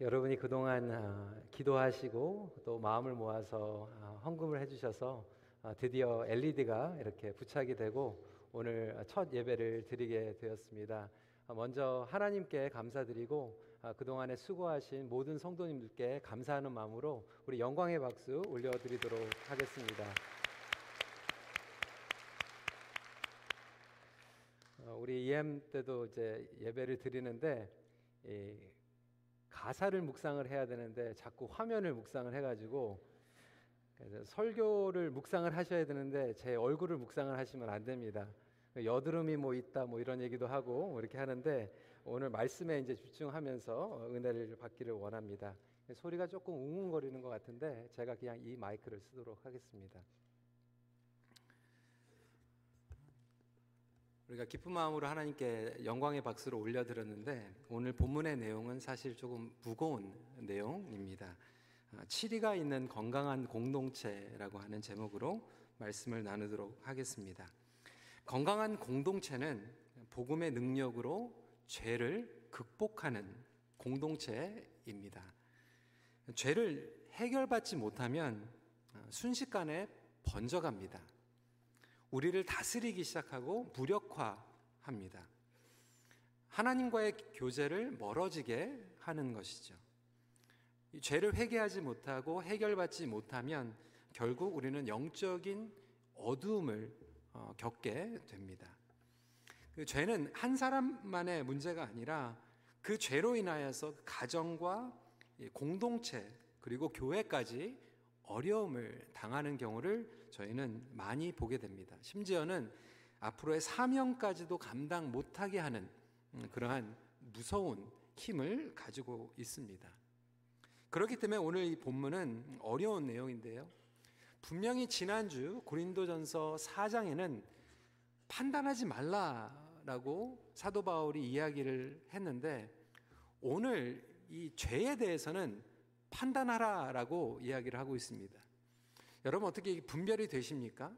여러분이 그동안 아, 기도하시고 또 마음을 모아서 아, 헌금을 해주셔서 아, 드디어 LED가 이렇게 부착이 되고 오늘 첫 예배를 드리게 되었습니다. 먼저 하나님께 감사드리고 그동안에 수고하신 모든 성도님들께 감사하는 마음으로 우리 영광의 박수 올려드리도록 하겠습니다. 어, 우리 EM 때도 이제 예배를 드리는데 가사를 묵상을 해야 되는데 자꾸 화면을 묵상을 해가지고 설교를 묵상을 하셔야 되는데 제 얼굴을 묵상을 하시면 안 됩니다. 여드름이 뭐 있다 뭐 이런 얘기도 하고 뭐 이렇게 하는데 오늘 말씀에 이제 집중하면서 은혜를 받기를 원합니다. 소리가 조금 웅웅거리는 것 같은데 제가 그냥 이 마이크를 쓰도록 하겠습니다. 우리가 기쁜 마음으로 하나님께 영광의 박수를 올려드렸는데 오늘 본문의 내용은 사실 조금 무거운 내용입니다. 7위가 아, 있는 건강한 공동체라고 하는 제목으로 말씀을 나누도록 하겠습니다. 건강한 공동체는 복음의 능력으로 죄를 극복하는 공동체입니다. 죄를 해결받지 못하면 아, 순식간에 번져갑니다. 우리를 다스리기 시작하고 무력화합니다. 하나님과의 교제를 멀어지게 하는 것이죠. 죄를 회개하지 못하고 해결받지 못하면 결국 우리는 영적인 어두움을 어, 겪게 됩니다. 그 죄는 한 사람만의 문제가 아니라 그 죄로 인하여서 가정과 공동체 그리고 교회까지 어려움을 당하는 경우를 저희는 많이 보게 됩니다. 심지어는 앞으로의 사명까지도 감당 못하게 하는 음, 그러한 무서운 힘을 가지고 있습니다. 그렇기 때문에 오늘 이 본문은 어려운 내용인데요. 분명히 지난주 고린도전서 4장에는 판단하지 말라라고 사도 바울이 이야기를 했는데 오늘 이 죄에 대해서는 판단하라라고 이야기를 하고 있습니다. 여러분 어떻게 분별이 되십니까?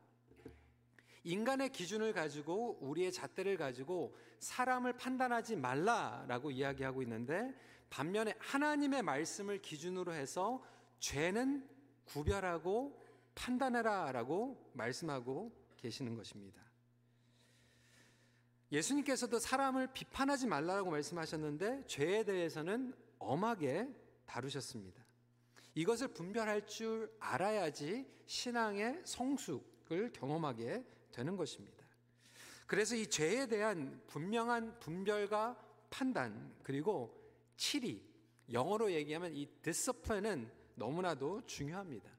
인간의 기준을 가지고 우리의 잣대를 가지고 사람을 판단하지 말라라고 이야기하고 있는데 반면에 하나님의 말씀을 기준으로 해서 죄는 구별하고 판단해라라고 말씀하고 계시는 것입니다. 예수님께서도 사람을 비판하지 말라고 말씀하셨는데 죄에 대해서는 엄하게 다루셨습니다. 이것을 분별할 줄 알아야지 신앙의 성숙을 경험하게 되는 것입니다. 그래서 이 죄에 대한 분명한 분별과 판단 그리고 치리 영어로 얘기하면 이 디스플레는 너무나도 중요합니다.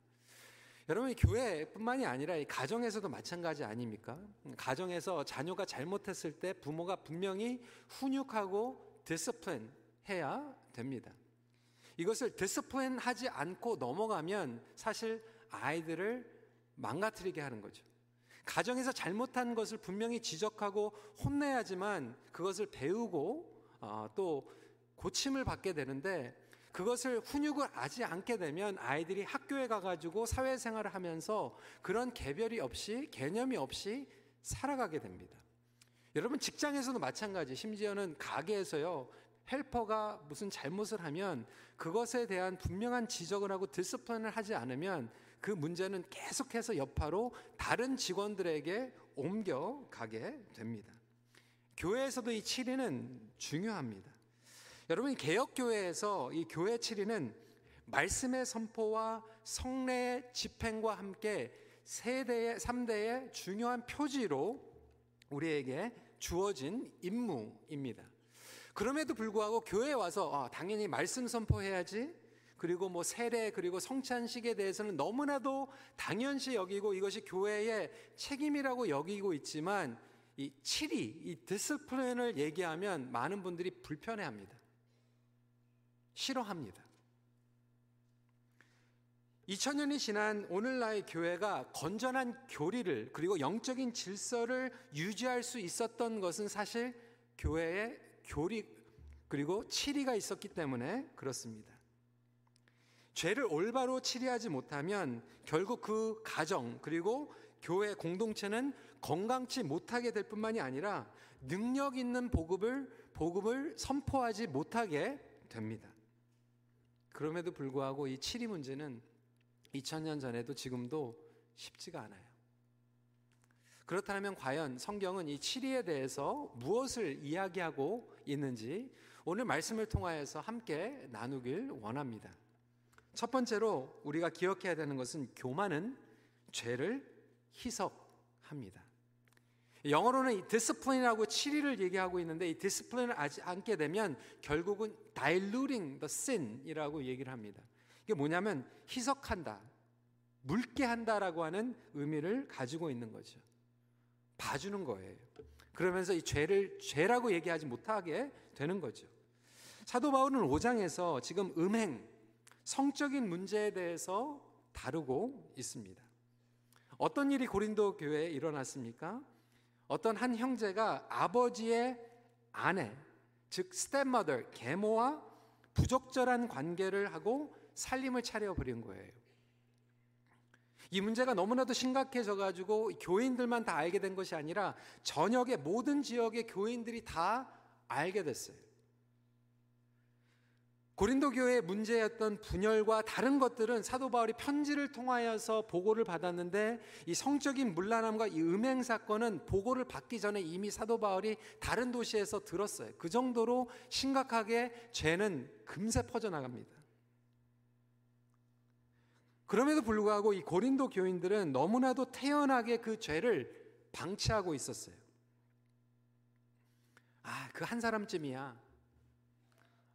여러분 교회뿐만이 아니라 가정에서도 마찬가지 아닙니까? 가정에서 자녀가 잘못했을 때 부모가 분명히 훈육하고 discipline 해야 됩니다. 이것을 discipline 하지 않고 넘어가면 사실 아이들을 망가뜨리게 하는 거죠. 가정에서 잘못한 것을 분명히 지적하고 혼내야지만 그것을 배우고 어, 또 고침을 받게 되는데 그것을 훈육을 하지 않게 되면 아이들이 학교에 가가지고 사회생활을 하면서 그런 개별이 없이 개념이 없이 살아가게 됩니다. 여러분 직장에서도 마찬가지 심지어는 가게에서요 helper가 무슨 잘못을 하면 그것에 대한 분명한 지적을 하고 discipline을 하지 않으면 그 문제는 계속해서 여파로 다른 직원들에게 옮겨가게 됩니다. 교회에서도 이 치리는 중요합니다. 여러분, 개혁교회에서 이 교회 치리는 말씀의 선포와 성례의 집행과 함께 세대의, 3대의 중요한 표지로 우리에게 주어진 임무입니다. 그럼에도 불구하고 교회에 와서 아, 당연히 말씀 선포해야지. 그리고 뭐 세례 그리고 성찬식에 대해서는 너무나도 당연시 여기고 이것이 교회의 책임이라고 여기고 있지만 이 치리, 이 discipline을 얘기하면 많은 분들이 불편해합니다. 싫어합니다. 2000년이 지난 오늘날의 교회가 건전한 교리를 그리고 영적인 질서를 유지할 수 있었던 것은 사실 교회의 교리 그리고 치리가 있었기 때문에 그렇습니다. 죄를 올바로 치리하지 못하면 결국 그 가정 그리고 교회 공동체는 건강치 못하게 될 뿐만이 아니라 능력 있는 복음을 복음을 선포하지 못하게 됩니다. 그럼에도 불구하고 이 치리 문제는 2000년 전에도 지금도 쉽지가 않아요. 그렇다면 과연 성경은 이 치리에 대해서 무엇을 이야기하고 있는지 오늘 말씀을 통하여서 함께 나누길 원합니다. 첫 번째로 우리가 기억해야 되는 것은 교만은 죄를 희석합니다. 영어로는 discipline이라고 치리를 얘기하고 있는데 이 discipline을 않게 되면 결국은 diluting the sin이라고 얘기를 합니다. 이게 뭐냐면 희석한다, 묽게 한다라고 하는 의미를 가지고 있는 거죠. 봐주는 거예요. 그러면서 이 죄를 죄라고 얘기하지 못하게 되는 거죠. 사도 바울은 5장에서 지금 음행, 성적인 문제에 대해서 다루고 있습니다. 어떤 일이 고린도 교회에 일어났습니까? 어떤 한 형제가 아버지의 아내, 즉 stepmother, 계모와 부적절한 관계를 하고 살림을 차려 버린 거예요. 이 문제가 너무나도 심각해져 가지고 교인들만 다 알게 된 것이 아니라 전역의 모든 지역의 교인들이 다 알게 됐어요. 고린도 교회의 문제였던 분열과 다른 것들은 사도 바울이 편지를 통하여서 보고를 받았는데 이 성적인 문란함과 이 음행 사건은 보고를 받기 전에 이미 사도 바울이 다른 도시에서 들었어요. 그 정도로 심각하게 죄는 금세 퍼져나갑니다. 그럼에도 불구하고 이 고린도 교인들은 너무나도 태연하게 그 죄를 방치하고 있었어요. 아, 그 한 사람쯤이야.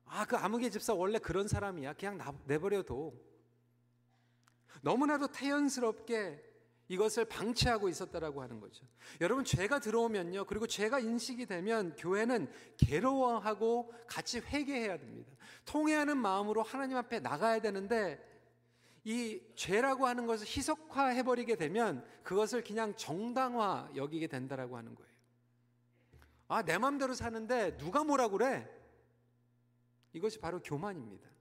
아, 그 아무개 집사 원래 그런 사람이야. 그냥 내버려둬. 너무나도 태연스럽게 이것을 방치하고 있었다라고 하는 거죠. 여러분 죄가 들어오면요. 그리고 죄가 인식이 되면 교회는 괴로워하고 같이 회개해야 됩니다. 통회하는 마음으로 하나님 앞에 나가야 되는데 이 죄라고 하는 것을 희석화해 버리게 되면 그것을 그냥 정당화 여기게 된다라고 하는 거예요. 아, 내 마음대로 사는데 누가 뭐라 그래? 이것이 바로 교만입니다.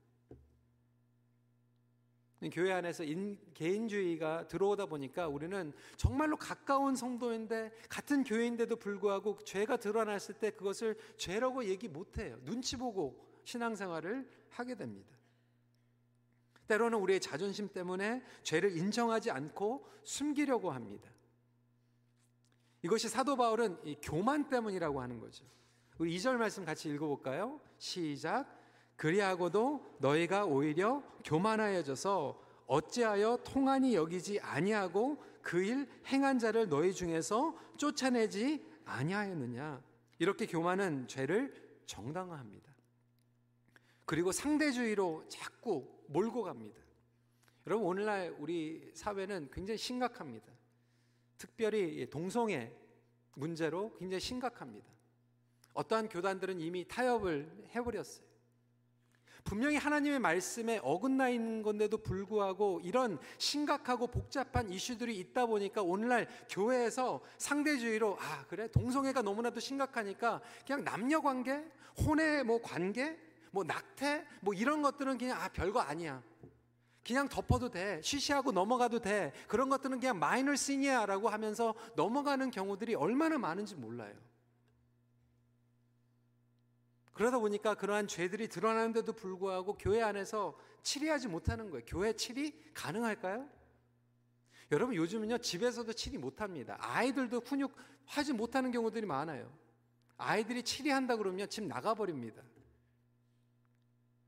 교회 안에서 인, 개인주의가 들어오다 보니까 우리는 정말로 가까운 성도인데 같은 교회인데도 불구하고 죄가 드러났을 때 그것을 죄라고 얘기 못해요. 눈치 보고 신앙생활을 하게 됩니다. 때로는 우리의 자존심 때문에 죄를 인정하지 않고 숨기려고 합니다. 이것이 사도 바울은 교만 때문이라고 하는 거죠. 우리 2절 말씀 같이 읽어볼까요? 시작. 그리하고도 너희가 오히려 교만하여져서 어찌하여 통한이 여기지 아니하고 그 일 행한 자를 너희 중에서 쫓아내지 아니하였느냐 이렇게 교만은 죄를 정당화합니다. 그리고 상대주의로 자꾸 몰고 갑니다. 여러분 오늘날 우리 사회는 굉장히 심각합니다. 특별히 동성애 문제로 굉장히 심각합니다. 어떠한 교단들은 이미 타협을 해버렸어요. 분명히 하나님의 말씀에 어긋나 있는 건데도 불구하고 이런 심각하고 복잡한 이슈들이 있다 보니까 오늘날 교회에서 상대주의로 아 그래 동성애가 너무나도 심각하니까 그냥 남녀 관계, 혼의 뭐 관계, 뭐 낙태, 뭐 이런 것들은 그냥 아 별거 아니야. 그냥 덮어도 돼. 쉬쉬하고 넘어가도 돼. 그런 것들은 그냥 마이너 씬이야 라고 하면서 넘어가는 경우들이 얼마나 많은지 몰라요. 그러다 보니까 그러한 죄들이 드러나는데도 불구하고 교회 안에서 치리하지 못하는 거예요. 교회 치리 가능할까요? 여러분 요즘은요 집에서도 치리 못합니다. 아이들도 훈육 하지 못하는 경우들이 많아요. 아이들이 치리한다 그러면 집 나가버립니다.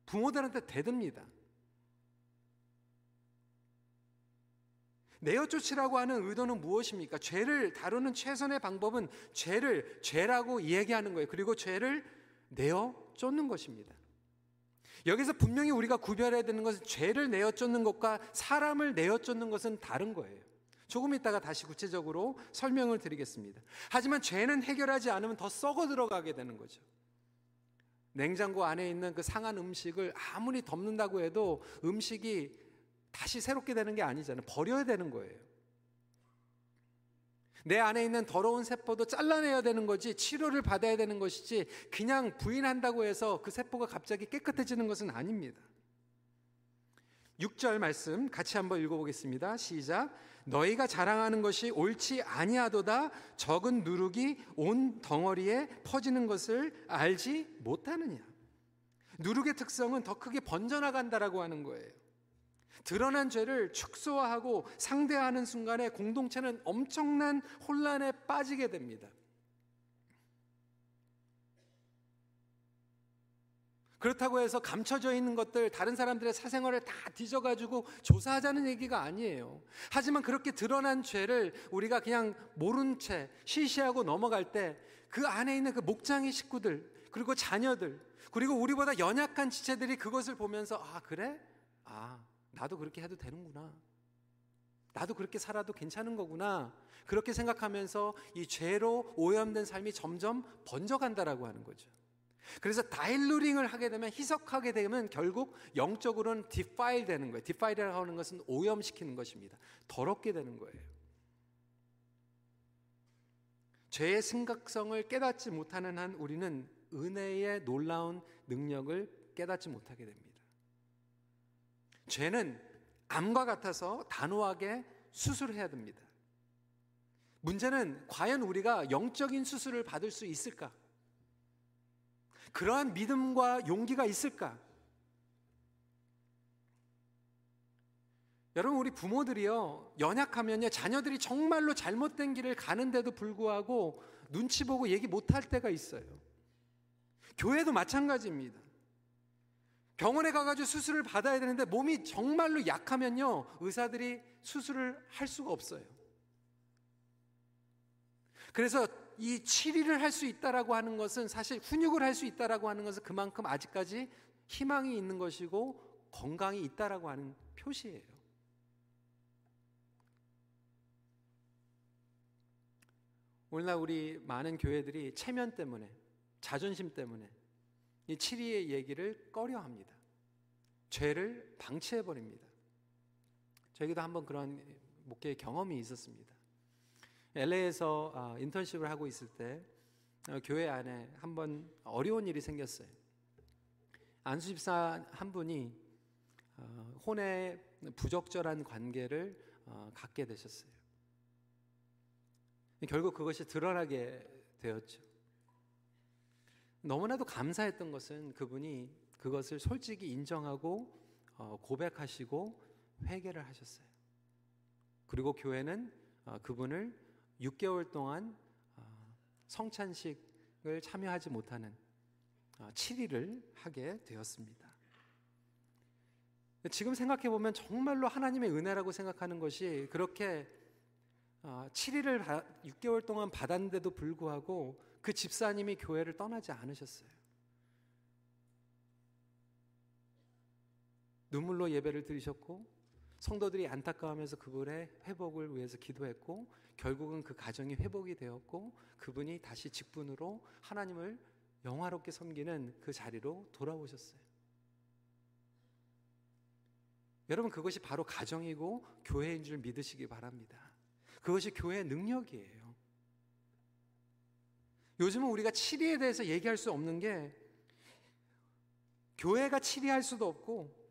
부모들한테 대듭니다. 내어 쫓으라고 하는 의도는 무엇입니까? 죄를 다루는 최선의 방법은 죄를 죄라고 얘기하는 거예요. 그리고 죄를 내어 쫓는 것입니다. 여기서 분명히 우리가 구별해야 되는 것은 죄를 내어 쫓는 것과 사람을 내어 쫓는 것은 다른 거예요. 조금 있다가 다시 구체적으로 설명을 드리겠습니다. 하지만 죄는 해결하지 않으면 더 썩어 들어가게 되는 거죠. 냉장고 안에 있는 그 상한 음식을 아무리 덮는다고 해도 음식이 다시 새롭게 되는 게 아니잖아요. 버려야 되는 거예요. 내 안에 있는 더러운 세포도 잘라내야 되는 거지 치료를 받아야 되는 것이지 그냥 부인한다고 해서 그 세포가 갑자기 깨끗해지는 것은 아닙니다. 6절 말씀 같이 한번 읽어보겠습니다. 시작. 너희가 자랑하는 것이 옳지 아니하도다 적은 누룩이 온 덩어리에 퍼지는 것을 알지 못하느냐. 누룩의 특성은 더 크게 번져나간다라고 하는 거예요. 드러난 죄를 축소화하고 상대하는 순간에 공동체는 엄청난 혼란에 빠지게 됩니다. 그렇다고 해서 감춰져 있는 것들, 다른 사람들의 사생활을 다 뒤져가지고 조사하자는 얘기가 아니에요. 하지만 그렇게 드러난 죄를 우리가 그냥 모른 채 시시하고 넘어갈 때 그 안에 있는 그 목장의 식구들, 그리고 자녀들, 그리고 우리보다 연약한 지체들이 그것을 보면서 아, 그래? 아, 나도 그렇게 해도 되는구나. 나도 그렇게 살아도 괜찮은 거구나. 그렇게 생각하면서 이 죄로 오염된 삶이 점점 번져간다라고 하는 거죠. 그래서 다일루링을 하게 되면 희석하게 되면 결국 영적으로는 디파일 되는 거예요. 디파일이라고 하는 것은 오염시키는 것입니다. 더럽게 되는 거예요. 죄의 심각성을 깨닫지 못하는 한 우리는 은혜의 놀라운 능력을 깨닫지 못하게 됩니다. 죄는 암과 같아서 단호하게 수술해야 됩니다. 문제는 과연 우리가 영적인 수술을 받을 수 있을까? 그러한 믿음과 용기가 있을까? 여러분 우리 부모들이요 연약하면요 자녀들이 정말로 잘못된 길을 가는데도 불구하고 눈치 보고 얘기 못할 때가 있어요. 교회도 마찬가지입니다. 병원에 가가지고 수술을 받아야 되는데 몸이 정말로 약하면요 의사들이 수술을 할 수가 없어요. 그래서 이 치리를 할 수 있다라고 하는 것은 사실 훈육을 할 수 있다라고 하는 것은 그만큼 아직까지 희망이 있는 것이고 건강이 있다라고 하는 표시예요. 오늘날 우리 많은 교회들이 체면 때문에 자존심 때문에 이 치리의 얘기를 꺼려 합니다. 죄를 방치해 버립니다. 저에게도 한번 그런 목회 경험이 있었습니다. LA에서 아, 인턴십을 하고 있을 때 어, 교회 안에 한 번 어려운 일이 생겼어요. 안수 집사 한 분이 어, 혼의 부적절한 관계를 어, 갖게 되셨어요. 결국 그것이 드러나게 되었죠. 너무나도 감사했던 것은 그분이 그것을 솔직히 인정하고 고백하시고 회개를 하셨어요. 그리고 교회는 그분을 6개월 동안 어, 성찬식을 참여하지 못하는 7일을 어, 하게 되었습니다. 지금 생각해 보면 정말로 하나님의 은혜라고 생각하는 것이 그렇게 7일을 어, 6개월 동안 받았는데도 불구하고 그 집사님이 교회를 떠나지 않으셨어요. 눈물로 예배를 드리셨고 성도들이 안타까워하면서 그분의 회복을 위해서 기도했고 결국은 그 가정이 회복이 되었고 그분이 다시 직분으로 하나님을 영화롭게 섬기는 그 자리로 돌아오셨어요. 여러분 그것이 바로 가정이고 교회인 줄 믿으시기 바랍니다. 그것이 교회의 능력이에요. 요즘은 우리가 치리에 대해서 얘기할 수 없는 게 교회가 치리할 수도 없고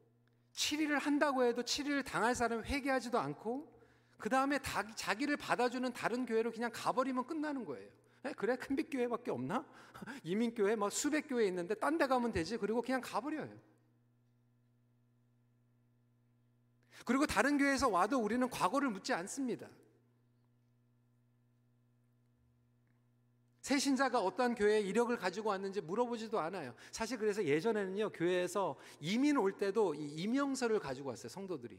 치리를 한다고 해도 치리를 당할 사람은 회개하지도 않고 그 다음에 자기를 받아주는 다른 교회로 그냥 가버리면 끝나는 거예요. 에? 그래 큰빛 교회밖에 없나? 이민 교회 뭐 수백 교회 있는데 딴 데 가면 되지. 그리고 그냥 가버려요. 그리고 다른 교회에서 와도 우리는 과거를 묻지 않습니다. 새 신자가 어떠한 교회에 이력을 가지고 왔는지 물어보지도 않아요. 사실 그래서 예전에는요, 교회에서 이민 올 때도 이 이명서를 가지고 왔어요, 성도들이.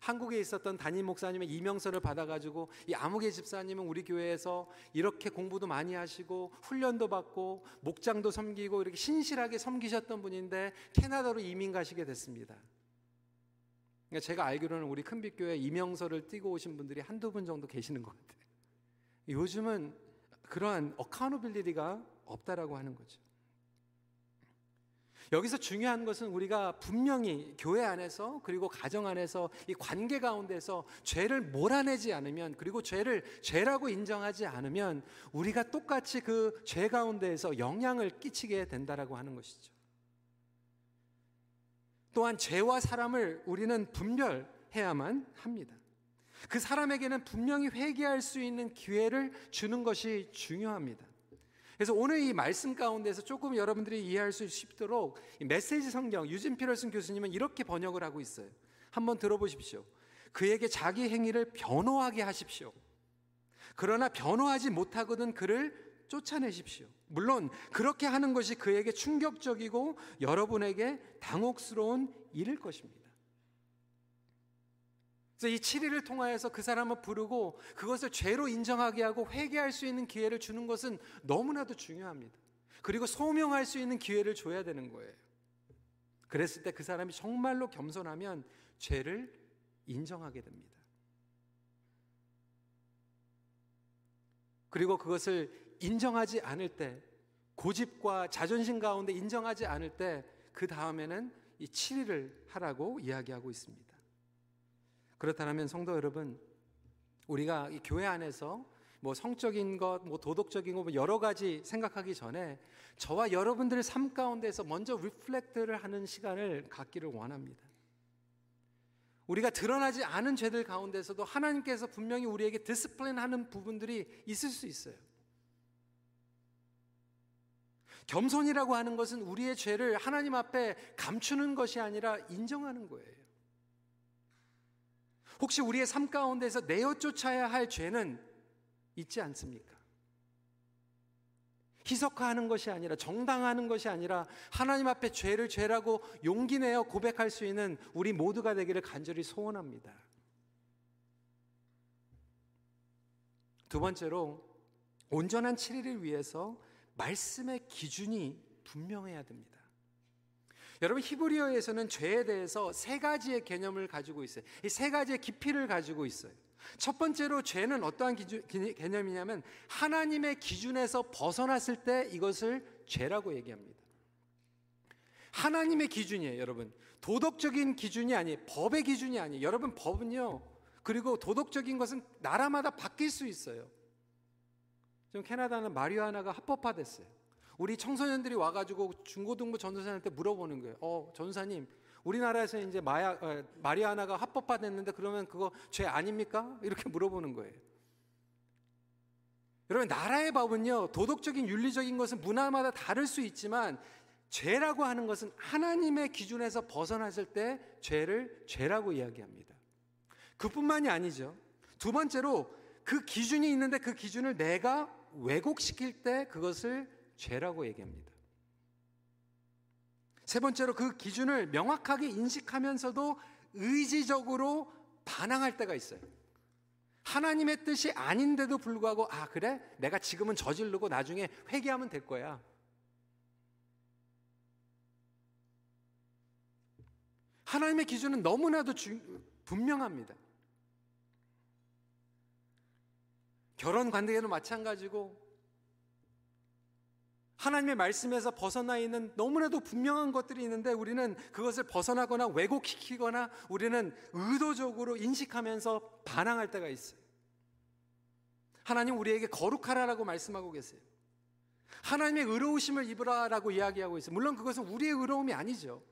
한국에 있었던 담임 목사님의 이명서를 받아가지고 이 아무개 집사님은 우리 교회에서 이렇게 공부도 많이 하시고 훈련도 받고 목장도 섬기고 이렇게 신실하게 섬기셨던 분인데 캐나다로 이민 가시게 됐습니다. 그러니까 제가 알기로는 우리 큰빛교회 이명서를 띄고 오신 분들이 한두 분 정도 계시는 것 같아요. 요즘은 그러한 어카우너빌리티가 없다라고 하는 거죠. 여기서 중요한 것은 우리가 분명히 교회 안에서 그리고 가정 안에서 이 관계 가운데서 죄를 몰아내지 않으면 그리고 죄를 죄라고 인정하지 않으면 우리가 똑같이 그 죄 가운데에서 영향을 끼치게 된다라고 하는 것이죠. 또한 죄와 사람을 우리는 분별해야만 합니다. 그 사람에게는 분명히 회개할 수 있는 기회를 주는 것이 중요합니다. 그래서 오늘 이 말씀 가운데서 조금 여러분들이 이해할 수 쉽도록 메시지 성경 유진 피럴슨 교수님은 이렇게 번역을 하고 있어요. 한번 들어보십시오. 그에게 자기 행위를 변호하게 하십시오. 그러나 변호하지 못하거든 그를 쫓아내십시오. 물론 그렇게 하는 것이 그에게 충격적이고 여러분에게 당혹스러운 일일 것입니다. 그래서 이 7일을 통하여서 그 사람을 부르고 그것을 죄로 인정하게 하고 회개할 수 있는 기회를 주는 것은 너무나도 중요합니다. 그리고 소명할 수 있는 기회를 줘야 되는 거예요. 그랬을 때 그 사람이 정말로 겸손하면 죄를 인정하게 됩니다. 그리고 그것을 인정하지 않을 때, 고집과 자존심 가운데 인정하지 않을 때, 그 다음에는 이 7일을 하라고 이야기하고 있습니다. 그렇다면 성도 여러분, 우리가 이 교회 안에서 뭐 성적인 것, 뭐 도덕적인 것, 뭐 여러 가지 생각하기 전에 저와 여러분들의 삶 가운데서 먼저 reflect를 하는 시간을 갖기를 원합니다. 우리가 드러나지 않은 죄들 가운데서도 하나님께서 분명히 우리에게 discipline 하는 부분들이 있을 수 있어요. 겸손이라고 하는 것은 우리의 죄를 하나님 앞에 감추는 것이 아니라 인정하는 거예요. 혹시 우리의 삶 가운데서 내어 쫓아야 할 죄는 있지 않습니까? 희석화하는 것이 아니라 정당하는 것이 아니라 하나님 앞에 죄를 죄라고 용기 내어 고백할 수 있는 우리 모두가 되기를 간절히 소원합니다. 두 번째로 온전한 7일을 위해서 말씀의 기준이 분명해야 됩니다. 여러분 히브리어에서는 죄에 대해서 세 가지의 개념을 가지고 있어요. 이 세 가지의 깊이를 가지고 있어요. 첫 번째로 죄는 어떠한 기준, 개념이냐면 하나님의 기준에서 벗어났을 때 이것을 죄라고 얘기합니다. 하나님의 기준이에요, 여러분. 도덕적인 기준이 아니, 법의 기준이 아니. 여러분 법은요. 그리고 도덕적인 것은 나라마다 바뀔 수 있어요. 지금 캐나다는 마리아나가 합법화됐어요. 우리 청소년들이 와가지고 중고등부 전도사한테 물어보는 거예요. 어, 전사님, 우리나라에서 이제 마야, 어, 마리아나가 합법화됐는데 그러면 그거 죄 아닙니까? 이렇게 물어보는 거예요. 여러분, 나라의 법은요, 도덕적인 윤리적인 것은 문화마다 다를 수 있지만 죄라고 하는 것은 하나님의 기준에서 벗어났을 때 죄를 죄라고 이야기합니다. 그뿐만이 아니죠. 두 번째로 그 기준이 있는데 그 기준을 내가 왜곡시킬 때 그것을 죄라고 얘기합니다. 세 번째로 그 기준을 명확하게 인식하면서도 의지적으로 반항할 때가 있어요. 하나님의 뜻이 아닌데도 불구하고 아 그래 내가 지금은 저지르고 나중에 회개하면 될 거야. 하나님의 기준은 너무나도 주, 분명합니다. 결혼 관계도 마찬가지고 하나님의 말씀에서 벗어나 있는 너무나도 분명한 것들이 있는데 우리는 그것을 벗어나거나 왜곡시키거나 우리는 의도적으로 인식하면서 반항할 때가 있어요. 하나님 우리에게 거룩하라라고 말씀하고 계세요. 하나님의 의로우심을 입으라라고 이야기하고 있어요. 물론 그것은 우리의 의로움이 아니죠.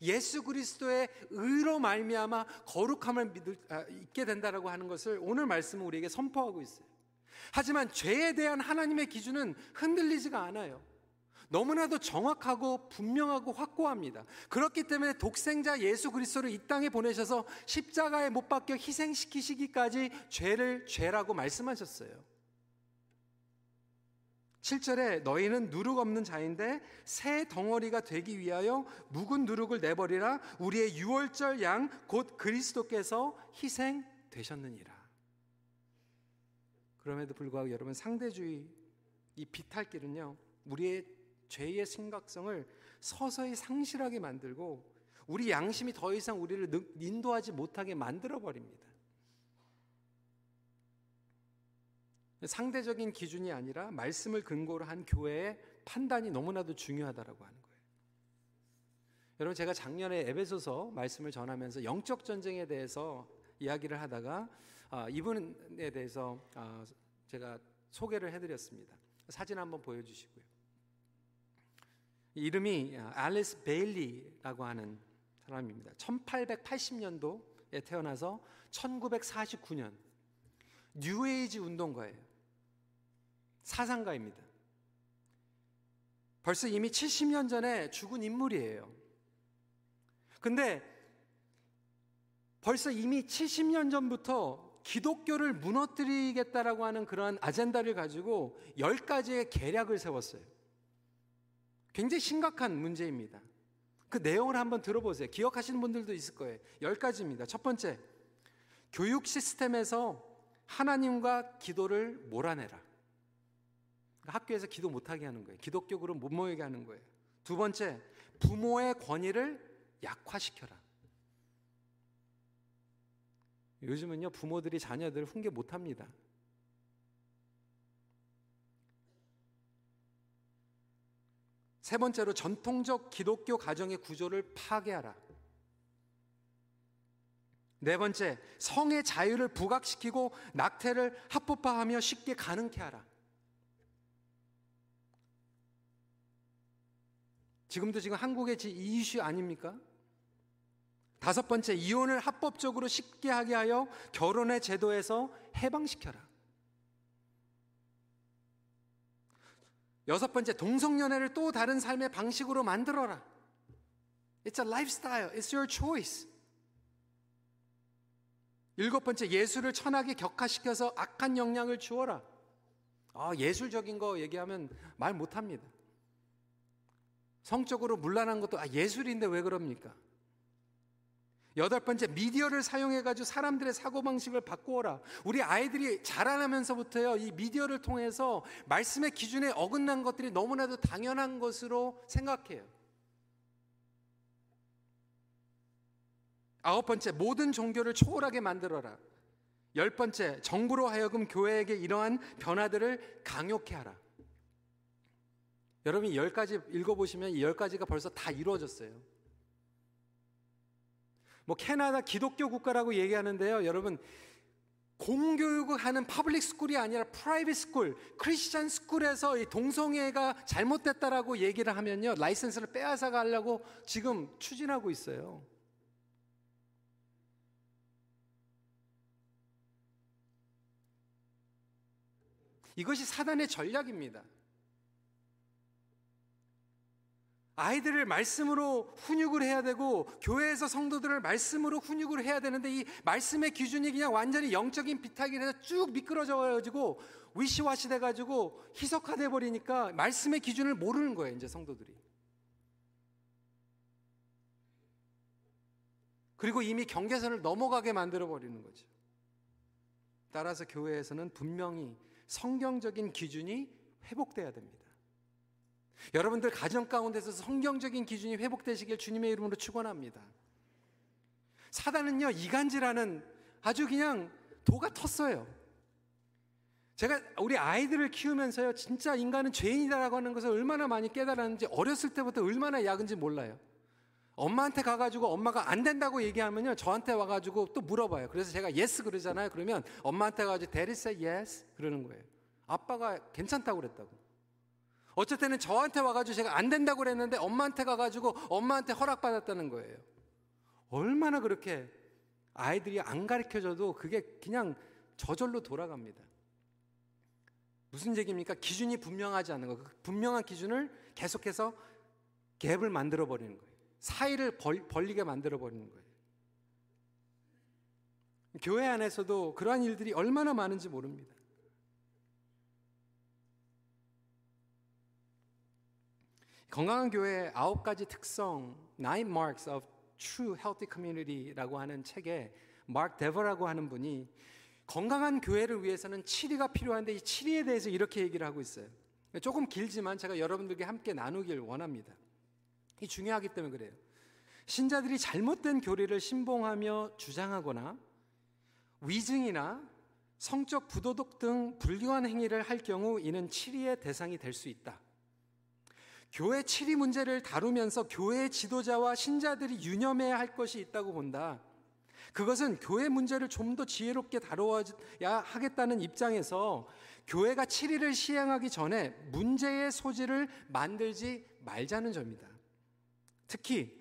예수 그리스도의 의로 말미암아 거룩함을 믿을, 아, 있게 된다라고 하는 것을 오늘 말씀은 우리에게 선포하고 있어요. 하지만 죄에 대한 하나님의 기준은 흔들리지가 않아요. 너무나도 정확하고 분명하고 확고합니다. 그렇기 때문에 독생자 예수 그리스도를 이 땅에 보내셔서 십자가에 못 박혀 희생시키시기까지 죄를 죄라고 말씀하셨어요. 7절에 너희는 누룩 없는 자인데 새 덩어리가 되기 위하여 묵은 누룩을 내버리라 우리의 유월절 양 곧 그리스도께서 희생되셨느니라. 그럼에도 불구하고 여러분 상대주의 이 비탈길은요 우리의 죄의 심각성을 서서히 상실하게 만들고 우리 양심이 더 이상 우리를 인도하지 못하게 만들어 버립니다. 상대적인 기준이 아니라 말씀을 근거로 한 교회의 판단이 너무나도 중요하다라고 하는 거예요. 여러분 제가 작년에 에베소서 말씀을 전하면서 영적 전쟁에 대해서 이야기를 하다가 아, 이분에 대해서 아, 제가 소개를 해드렸습니다. 사진 한번 보여주시고요. 이름이 앨리스 베일리라고 하는 사람입니다. 1880년도에 태어나서 1949년 뉴에이지 운동가예요. 사상가입니다. 벌써 이미 70년 전에 죽은 인물이에요. 근데 벌써 이미 70년 전부터 기독교를 무너뜨리겠다라고 하는 그러한 아젠다를 가지고 10가지의 계략을 세웠어요. 굉장히 심각한 문제입니다. 그 내용을 한번 들어보세요. 기억하시는 분들도 있을 거예요. 10가지입니다. 첫 번째, 교육 시스템에서 하나님과 기도를 몰아내라. 학교에서 기도 못하게 하는 거예요. 기독교로 못 모이게 하는 거예요. 두 번째, 부모의 권위를 약화시켜라. 요즘은요, 부모들이 자녀들을 훈계 못 합니다. 세 번째로 전통적 기독교 가정의 구조를 파괴하라. 네 번째, 성의 자유를 부각시키고 낙태를 합법화하며 쉽게 가능케 하라. 지금도 지금 한국의 이 이슈 아닙니까? 다섯 번째, 이혼을 합법적으로 쉽게 하게 하여 결혼의 제도에서 해방시켜라. 여섯 번째, 동성연애를 또 다른 삶의 방식으로 만들어라. It's a lifestyle. It's your choice. 일곱 번째, 예술을 천하게 격화시켜서 악한 영향을 주어라. 아, 예술적인 거 얘기하면 말 못합니다. 성적으로 문란한 것도 아, 예술인데 왜 그럽니까? 여덟 번째, 미디어를 사용해가지고 사람들의 사고방식을 바꾸어라. 우리 아이들이 자라나면서부터요, 이 미디어를 통해서 말씀의 기준에 어긋난 것들이 너무나도 당연한 것으로 생각해요. 아홉 번째, 모든 종교를 초월하게 만들어라. 열 번째, 정부로 하여금 교회에게 이러한 변화들을 강요케 하라. 여러분이 열 가지 읽어보시면 이 열 가지가 벌써 다 이루어졌어요. 뭐 캐나다 기독교 국가라고 얘기하는데요. 여러분 공교육을 하는 public school이 아니라 private school, Christian school에서 이 동성애가 잘못됐다라고 얘기를 하면요. 라이센스를 빼앗아 가려고 지금 추진하고 있어요. 이것이 사단의 전략입니다. 아이들을 말씀으로 훈육을 해야 되고 교회에서 성도들을 말씀으로 훈육을 해야 되는데 이 말씀의 기준이 그냥 완전히 영적인 비타기 해서 쭉 미끄러져 가지고 위시와시 돼 가지고 희석화돼 버리니까 말씀의 기준을 모르는 거예요, 이제 성도들이. 그리고 이미 경계선을 넘어가게 만들어 버리는 거죠. 따라서 교회에서는 분명히 성경적인 기준이 회복돼야 됩니다. 여러분들 가정 가운데서 성경적인 기준이 회복되시길 주님의 이름으로 축원합니다. 사단은요 이간질하는 아주 그냥 도가 텄어요. 제가 우리 아이들을 키우면서요 진짜 인간은 죄인이다라고 하는 것을 얼마나 많이 깨달았는지 어렸을 때부터 얼마나 약은지 몰라요. 엄마한테 가가지고 엄마가 안 된다고 얘기하면요 저한테 와가지고 또 물어봐요. 그래서 제가 yes 그러잖아요. 그러면 엄마한테 가가지고 say yes 그러는 거예요. 아빠가 괜찮다고 그랬다고. 때는 저한테 와가지고 제가 안 된다고 그랬는데 엄마한테 가가지고 엄마한테 허락받았다는 거예요. 얼마나 그렇게 아이들이 안 가르쳐줘도 그게 그냥 저절로 돌아갑니다. 무슨 얘기입니까? 기준이 분명하지 않은 거. 그 분명한 기준을 계속해서 갭을 만들어 버리는 거예요. 사이를 벌, 벌리게 만들어 버리는 거예요. 교회 안에서도 그러한 일들이 얼마나 많은지 모릅니다. 건강한 교회의 아홉 가지 특성, Nine Marks of True Healthy Community라고 하는 책에 마크 데버라고 하는 분이 건강한 교회를 위해서는 7위가 필요한데 이 7위에 대해서 이렇게 얘기를 하고 있어요. 조금 길지만 제가 여러분들께 함께 나누길 원합니다. 이 중요하기 때문에 그래요. 신자들이 잘못된 교리를 신봉하며 주장하거나 위증이나 성적 부도덕 등 불교한 행위를 할 경우 이는 7위의 대상이 될 수 있다. 교회 치리 문제를 다루면서 교회 지도자와 신자들이 유념해야 할 것이 있다고 본다. 그것은 교회 문제를 좀 더 지혜롭게 다루어야 하겠다는 입장에서 교회가 치리를 시행하기 전에 문제의 소지를 만들지 말자는 점이다. 특히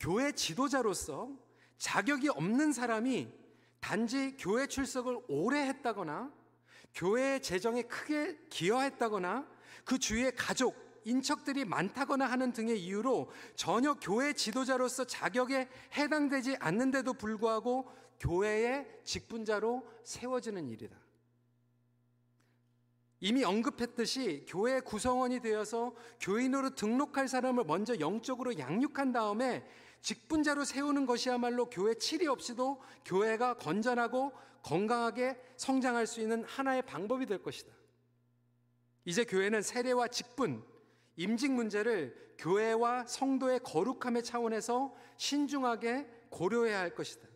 교회 지도자로서 자격이 없는 사람이 단지 교회 출석을 오래 했다거나 교회 재정에 크게 기여했다거나 그 주위의 가족, 인척들이 많다거나 하는 등의 이유로 전혀 교회 지도자로서 자격에 해당되지 않는데도 불구하고 교회의 직분자로 세워지는 일이다. 이미 언급했듯이 교회 구성원이 되어서 교인으로 등록할 사람을 먼저 영적으로 양육한 다음에 직분자로 세우는 것이야말로 교회 칠이 없이도 교회가 건전하고 건강하게 성장할 수 있는 하나의 방법이 될 것이다. 이제 교회는 세례와 직분, 임직 문제를 교회와 성도의 거룩함의 차원에서 신중하게 고려해야 할 것이다.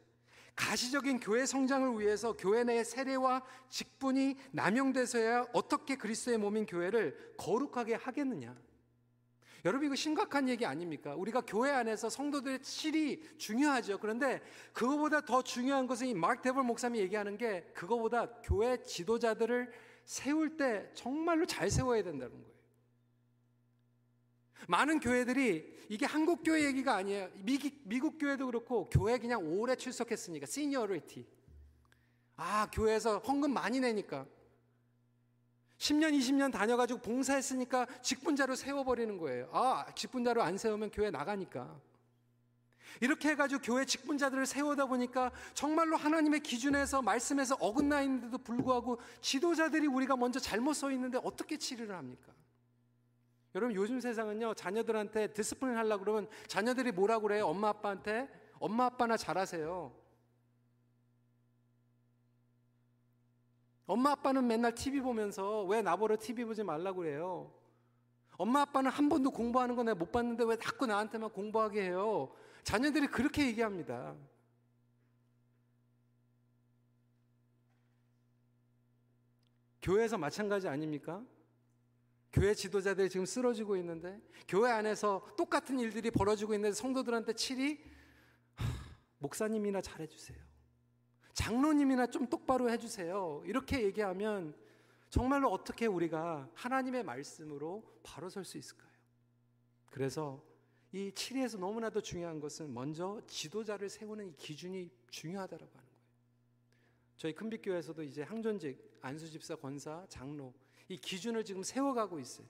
가시적인 교회 성장을 위해서 교회 내 세례와 직분이 남용돼서야 어떻게 그리스도의 몸인 교회를 거룩하게 하겠느냐? 여러분 이거 심각한 얘기 아닙니까? 우리가 교회 안에서 성도들의 칠이 중요하죠. 그런데 그거보다 더 중요한 것은 이 마크 데벌 목사님이 얘기하는 게 그거보다 교회 지도자들을 세울 때 정말로 잘 세워야 된다는 거예요. 많은 교회들이 이게 한국 교회 얘기가 아니에요. 미국, 미국 교회도 그렇고 교회 그냥 오래 출석했으니까 시니어리티. 아 교회에서 헌금 많이 내니까 10년 20년 다녀가지고 봉사했으니까 직분자로 세워버리는 거예요. 아 직분자로 안 세우면 교회 나가니까. 이렇게 해가지고 교회 직분자들을 세우다 보니까 정말로 하나님의 기준에서 말씀에서 어긋나 있는데도 불구하고 지도자들이 우리가 먼저 잘못 서 있는데 어떻게 치리를 합니까? 여러분 요즘 세상은요 자녀들한테 discipline 하려고 그러면 자녀들이 뭐라고 그래요? 엄마 아빠한테 엄마 아빠나 잘하세요. 엄마 아빠는 맨날 TV 보면서 왜 나보러 TV 보지 말라고 그래요? 엄마 아빠는 한 번도 공부하는 거 내가 못 봤는데 왜 자꾸 나한테만 공부하게 해요? 자녀들이 그렇게 얘기합니다. 교회에서 마찬가지 아닙니까? 교회 지도자들이 지금 쓰러지고 있는데 교회 안에서 똑같은 일들이 벌어지고 있는데 성도들한테 칠이 목사님이나 잘해주세요. 장로님이나 좀 똑바로 해주세요. 이렇게 얘기하면 정말로 어떻게 우리가 하나님의 말씀으로 바로 설 수 있을까요? 그래서 이 7위에서 너무나도 중요한 것은 먼저 지도자를 세우는 이 기준이 중요하다고 하는 거예요. 저희 큰빛교회에서도 이제 항존직, 안수집사, 권사, 장로 이 기준을 지금 세워가고 있어요.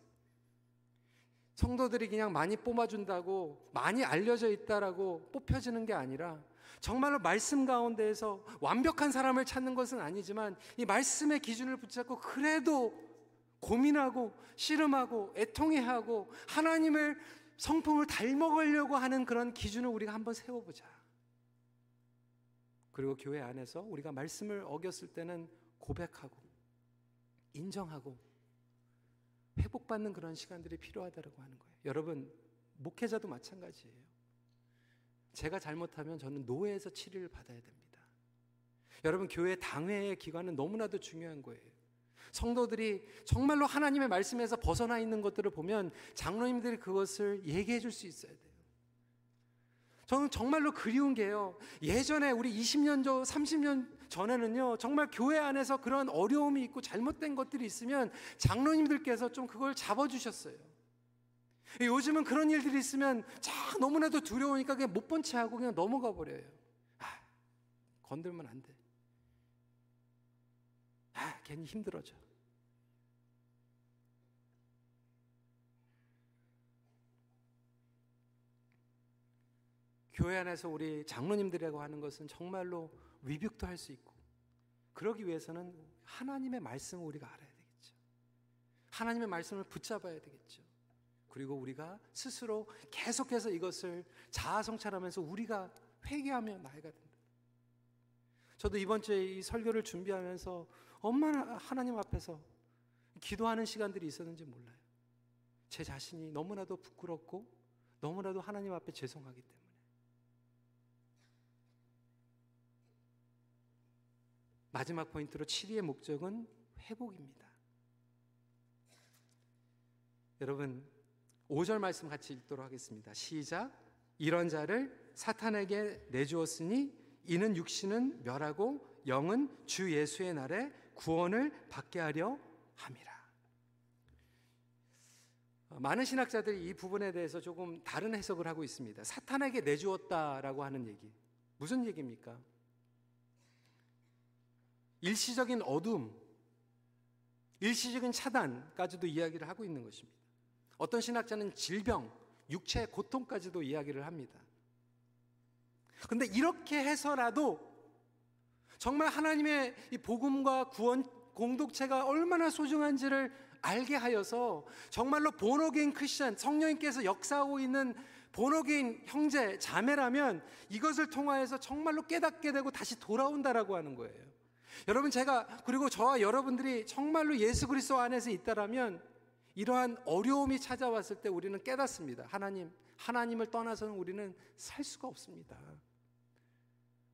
성도들이 그냥 많이 뽑아준다고 많이 알려져 있다라고 뽑혀지는 게 아니라 정말로 말씀 가운데에서 완벽한 사람을 찾는 것은 아니지만 이 말씀의 기준을 붙잡고 그래도 고민하고 씨름하고 애통해하고 하나님을 성품을 닮아가려고 하는 그런 기준을 우리가 한번 세워보자. 그리고 교회 안에서 우리가 말씀을 어겼을 때는 고백하고 인정하고 회복받는 그런 시간들이 필요하다고 하는 거예요. 여러분 목회자도 마찬가지예요. 제가 잘못하면 저는 노예에서 치료를 받아야 됩니다. 여러분 교회 당회의 기관은 너무나도 중요한 거예요. 성도들이 정말로 하나님의 말씀에서 벗어나 있는 것들을 보면 장로님들이 그것을 얘기해 줄 수 있어야 돼요. 저는 정말로 그리운 게요. 예전에 우리 20년 전, 30년 전에는요, 정말 교회 안에서 그런 어려움이 있고 잘못된 것들이 있으면 장로님들께서 좀 그걸 잡아주셨어요. 요즘은 그런 일들이 있으면 자 너무나도 두려우니까 그냥 못 본 채 하고 그냥 넘어가 버려요. 아, 건들면 안 돼. 아, 괜히 힘들어져. 교회 안에서 우리 장로님들이라고 하는 것은 정말로 위벽도 할 수 있고 그러기 위해서는 하나님의 말씀을 우리가 알아야 되겠죠. 하나님의 말씀을 붙잡아야 되겠죠. 그리고 우리가 스스로 계속해서 이것을 자아 성찰하면서 우리가 회개하며 나아가 된다. 저도 이번 주에 이 설교를 준비하면서 얼마나 하나님 앞에서 기도하는 시간들이 있었는지 몰라요. 제 자신이 너무나도 부끄럽고 너무나도 하나님 앞에 죄송하기 때문에. 마지막 포인트로 7위의 목적은 회복입니다. 여러분, 5절 말씀 같이 읽도록 하겠습니다. 시작. 이런 자를 사탄에게 내주었으니 이는 육신은 멸하고 영은 주 예수의 날에 구원을 받게 하려 함이라. 많은 신학자들이 이 부분에 대해서 조금 다른 해석을 하고 있습니다. 사탄에게 내주었다라고 하는 얘기. 무슨 얘기입니까? 일시적인 어둠, 일시적인 차단까지도 이야기를 하고 있는 것입니다. 어떤 신학자는 질병, 육체의 고통까지도 이야기를 합니다. 근데 이렇게 해서라도 정말 하나님의 이 복음과 구원 공동체가 얼마나 소중한지를 알게 하여서 정말로 본어게인 크리스천 성령님께서 역사하고 있는 본어게인 형제 자매라면 이것을 통하여서 정말로 깨닫게 되고 다시 돌아온다라고 하는 거예요. 여러분 제가 그리고 저와 여러분들이 정말로 예수 그리스도 안에서 있다라면 이러한 어려움이 찾아왔을 때 우리는 깨닫습니다. 하나님, 하나님을 떠나서는 우리는 살 수가 없습니다.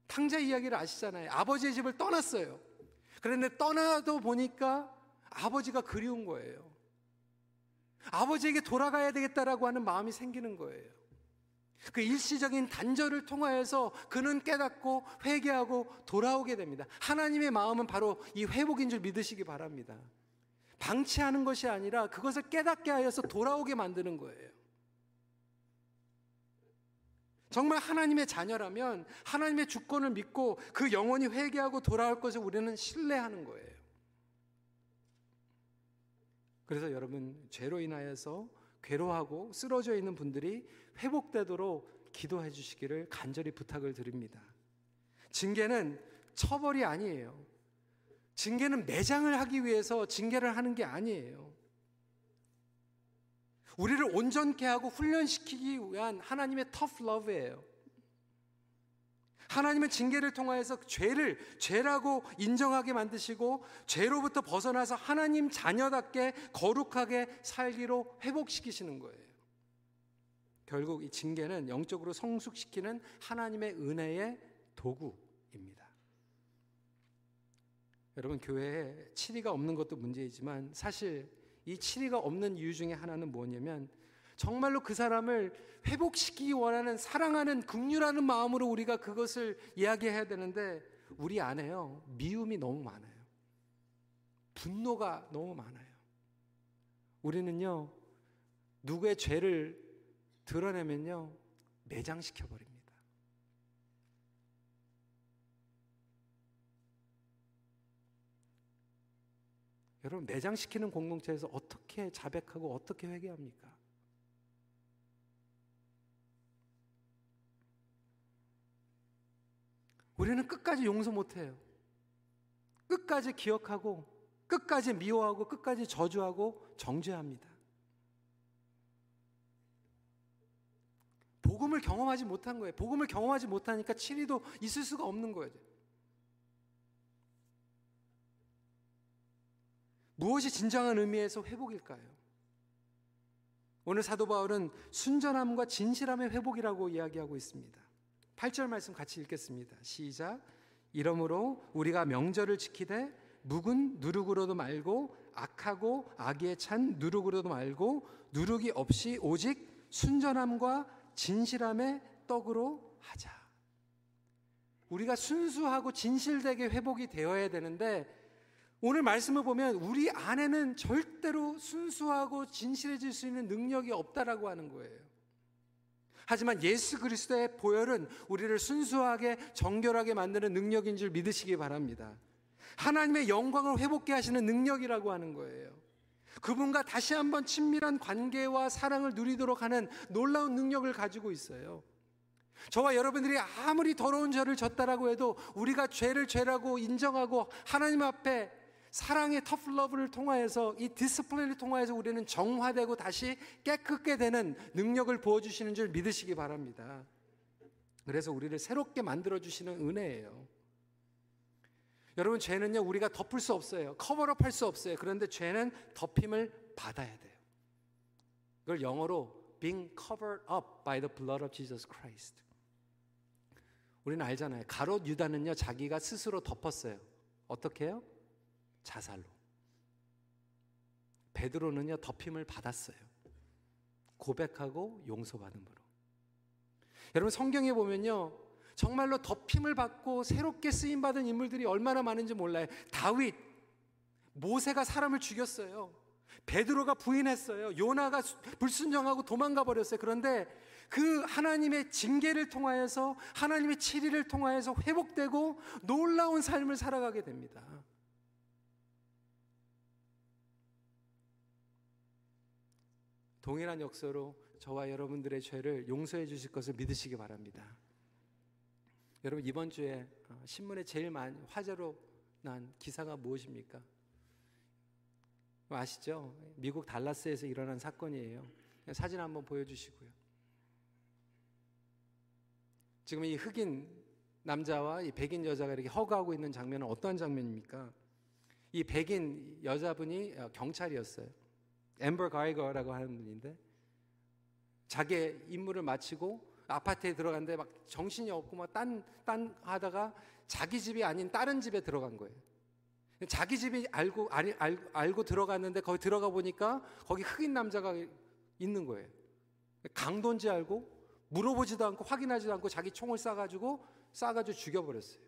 탕자 이야기를 아시잖아요. 아버지의 집을 떠났어요. 그런데 떠나도 보니까 아버지가 그리운 거예요. 아버지에게 돌아가야 되겠다라고 하는 마음이 생기는 거예요. 그 일시적인 단절을 통하여서 그는 깨닫고 회개하고 돌아오게 됩니다. 하나님의 마음은 바로 이 회복인 줄 믿으시기 바랍니다. 방치하는 것이 아니라 그것을 깨닫게 하여서 돌아오게 만드는 거예요. 정말 하나님의 자녀라면 하나님의 주권을 믿고 그 영혼이 회개하고 돌아올 것을 우리는 신뢰하는 거예요. 그래서 여러분 죄로 인하여서 괴로워하고 쓰러져 있는 분들이 회복되도록 기도해 주시기를 간절히 부탁을 드립니다. 징계는 처벌이 아니에요. 징계는 매장을 하기 위해서 징계를 하는 게 아니에요. 우리를 온전케 하고 훈련시키기 위한 하나님의 터프 러브예요. 하나님은 징계를 통하여서 죄를 죄라고 인정하게 만드시고 죄로부터 벗어나서 하나님 자녀답게 거룩하게 살기로 회복시키시는 거예요. 결국 이 징계는 영적으로 성숙시키는 하나님의 은혜의 도구입니다. 여러분 교회에 치리가 없는 것도 문제이지만 사실 이 치리가 없는 이유 중에 하나는 뭐냐면 정말로 그 사람을 회복시키기 원하는 사랑하는 긍휼하는 마음으로 우리가 그것을 이야기해야 되는데 우리 안에요 미움이 너무 많아요. 분노가 너무 많아요. 우리는요 누구의 죄를 드러내면요 매장시켜 버립니다. 여러분 매장시키는 공동체에서 어떻게 자백하고 어떻게 회개합니까? 우리는 끝까지 용서 못해요. 끝까지 기억하고, 끝까지 미워하고, 끝까지 저주하고, 정죄합니다. 복음을 경험하지 못한 거예요. 복음을 경험하지 못하니까 치리도 있을 수가 없는 거예요. 무엇이 진정한 의미에서 회복일까요? 오늘 사도 바울은 순전함과 진실함의 회복이라고 이야기하고 있습니다. 8절 말씀 같이 읽겠습니다. 시작. 이러므로 우리가 명절을 지키되 묵은 누룩으로도 말고 악하고 악에 찬 누룩으로도 말고 누룩이 없이 오직 순전함과 진실함의 떡으로 하자. 우리가 순수하고 진실되게 회복이 되어야 되는데 오늘 말씀을 보면 우리 안에는 절대로 순수하고 진실해질 수 있는 능력이 없다라고 하는 거예요. 하지만 예수 그리스도의 보혈은 우리를 순수하게 정결하게 만드는 능력인 줄 믿으시기 바랍니다. 하나님의 영광을 회복케 하시는 능력이라고 하는 거예요. 그분과 다시 한번 친밀한 관계와 사랑을 누리도록 하는 놀라운 능력을 가지고 있어요. 저와 여러분들이 아무리 더러운 죄를 졌다라고 해도 우리가 죄를 죄라고 인정하고 하나님 앞에 사랑의 터플러브를 통하여서 이 디스플레이를 통하여서 우리는 정화되고 다시 깨끗게 되는 능력을 부어주시는 줄 믿으시기 바랍니다. 그래서 우리를 새롭게 만들어주시는 은혜예요. 여러분, 죄는요, 우리가 덮을 수 없어요. 커버업 할 수 없어요. 그런데 죄는 덮임을 받아야 돼요. 그걸 영어로 being covered up by the blood of Jesus Christ. 우리는 알잖아요. 가롯 유다는요, 자기가 스스로 덮었어요. 어떻게 해요? 자살로. 베드로는요 덮임을 받았어요. 고백하고 용서받음으로. 여러분 성경에 보면요 정말로 덮임을 받고 새롭게 쓰임 받은 인물들이 얼마나 많은지 몰라요. 다윗, 모세가 사람을 죽였어요. 베드로가 부인했어요. 요나가 불순종하고 도망가 버렸어요. 그런데 그 하나님의 징계를 통하여서 하나님의 치리를 통하여서 회복되고 놀라운 삶을 살아가게 됩니다. 동일한 역사로 저와 여러분들의 죄를 용서해 주실 것을 믿으시기 바랍니다. 여러분 이번 주에 어, 신문에 제일 많이 화제로 난 기사가 무엇입니까? 아시죠? 미국 달라스에서 일어난 사건이에요. 사진 한번 보여주시고요. 지금 이 흑인 남자와 이 백인 여자가 이렇게 허가하고 있는 장면은 어떤 장면입니까? 이 백인 여자분이 어, 경찰이었어요. 엠버 가이거라고 하는 분인데 자기 임무를 마치고 아파트에 들어갔는데 막 정신이 없고 막딴딴 하다가 자기 집이 아닌 다른 집에 들어간 거예요. 자기 집이 알고 알, 알, 알고 들어갔는데 거기 들어가 보니까 거기 흑인 남자가 있는 거예요. 강도인지 알고 물어보지도 않고 확인하지도 않고 자기 총을 쏴가지고 쏴가지고 죽여버렸어요.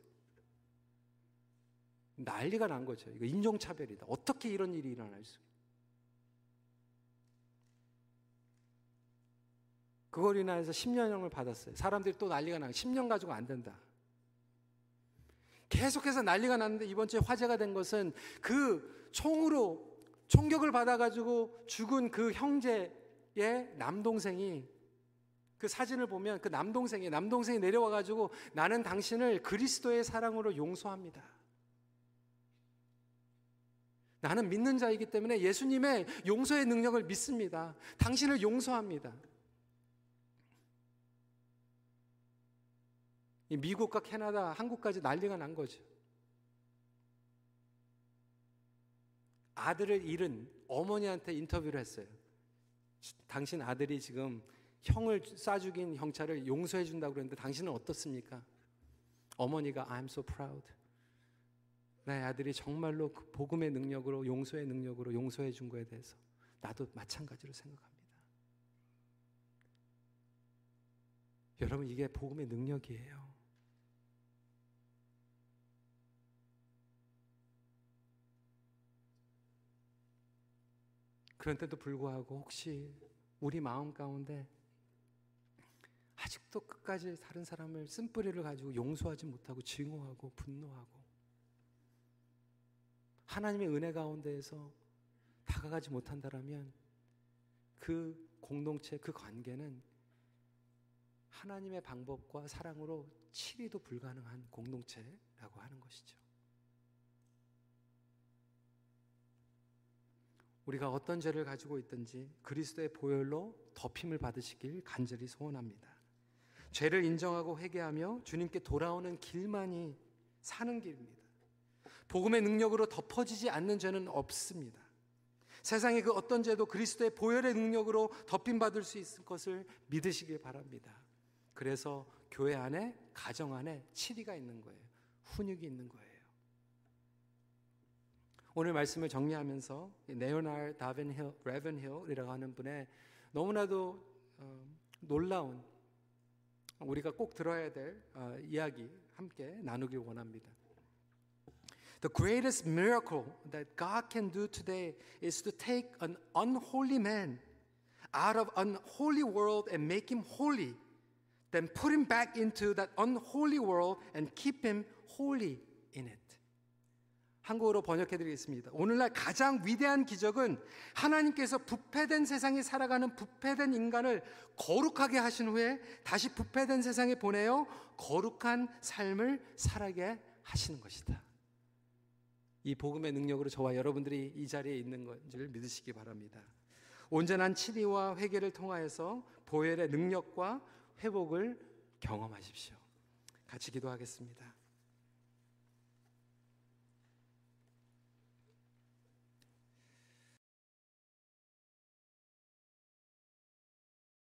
난리가 난 거죠. 이거 인종차별이다. 어떻게 이런 일이 일어날 수? 그걸 인해서 10년형을 받았어요. 사람들이 또 난리가 나고 10년 가지고 안 된다. 계속해서 난리가 났는데 이번 주에 화제가 된 것은 그 총으로 총격을 받아가지고 죽은 그 형제의 남동생이 그 사진을 보면 그 남동생이 남동생이 내려와가지고 나는 당신을 그리스도의 사랑으로 용서합니다. 나는 믿는 자이기 때문에 예수님의 용서의 능력을 믿습니다. 당신을 용서합니다. 미국과 캐나다, 한국까지 난리가 난 거죠. 아들을 잃은 어머니한테 인터뷰를 했어요. 당신 아들이 지금 형을 쏴 죽인 형차를 용서해 준다고 그랬는데 당신은 어떻습니까? 어머니가 I'm so proud. 내 아들이 정말로 그 복음의 능력으로 용서의 능력으로 용서해 준 거에 대해서 나도 마찬가지로 생각합니다. 여러분 이게 복음의 능력이에요. 그런데도 불구하고 혹시 우리 마음 가운데 아직도 끝까지 다른 사람을 쓴뿌리를 가지고 용서하지 못하고 증오하고 분노하고 하나님의 은혜 가운데에서 다가가지 못한다라면 그 공동체 그 관계는 하나님의 방법과 사랑으로 치리도 불가능한 공동체라고 하는 것이죠. 우리가 어떤 죄를 가지고 있든지 그리스도의 보혈로 덮임을 받으시길 간절히 소원합니다. 죄를 인정하고 회개하며 주님께 돌아오는 길만이 사는 길입니다. 복음의 능력으로 덮어지지 않는 죄는 없습니다. 세상의 그 어떤 죄도 그리스도의 보혈의 능력으로 덮임 받을 수 있을 것을 믿으시길 바랍니다. 그래서 교회 안에 가정 안에 치리가 있는 거예요. 훈육이 있는 거예요. 오늘 말씀을 정리하면서 네오날 다벤힐, 레븐힐이라고 하는 분의 너무나도 어, 놀라운 우리가 꼭 들어야 될 어, 이야기 함께 나누길 원합니다. The greatest miracle that God can do today is to take an unholy man out of unholy world and make him holy, then put him back into that unholy world and keep him holy in it. 한국어로 번역해 드리겠습니다. 오늘날 가장 위대한 기적은 하나님께서 부패된 세상에 살아가는 부패된 인간을 거룩하게 하신 후에 다시 부패된 세상에 보내어 거룩한 삶을 살아게 하시는 것이다. 이 복음의 능력으로 저와 여러분들이 이 자리에 있는 것을 믿으시기 바랍니다. 온전한 치리와 회개를 통하여서 보혈의 능력과 회복을 경험하십시오. 같이 기도하겠습니다.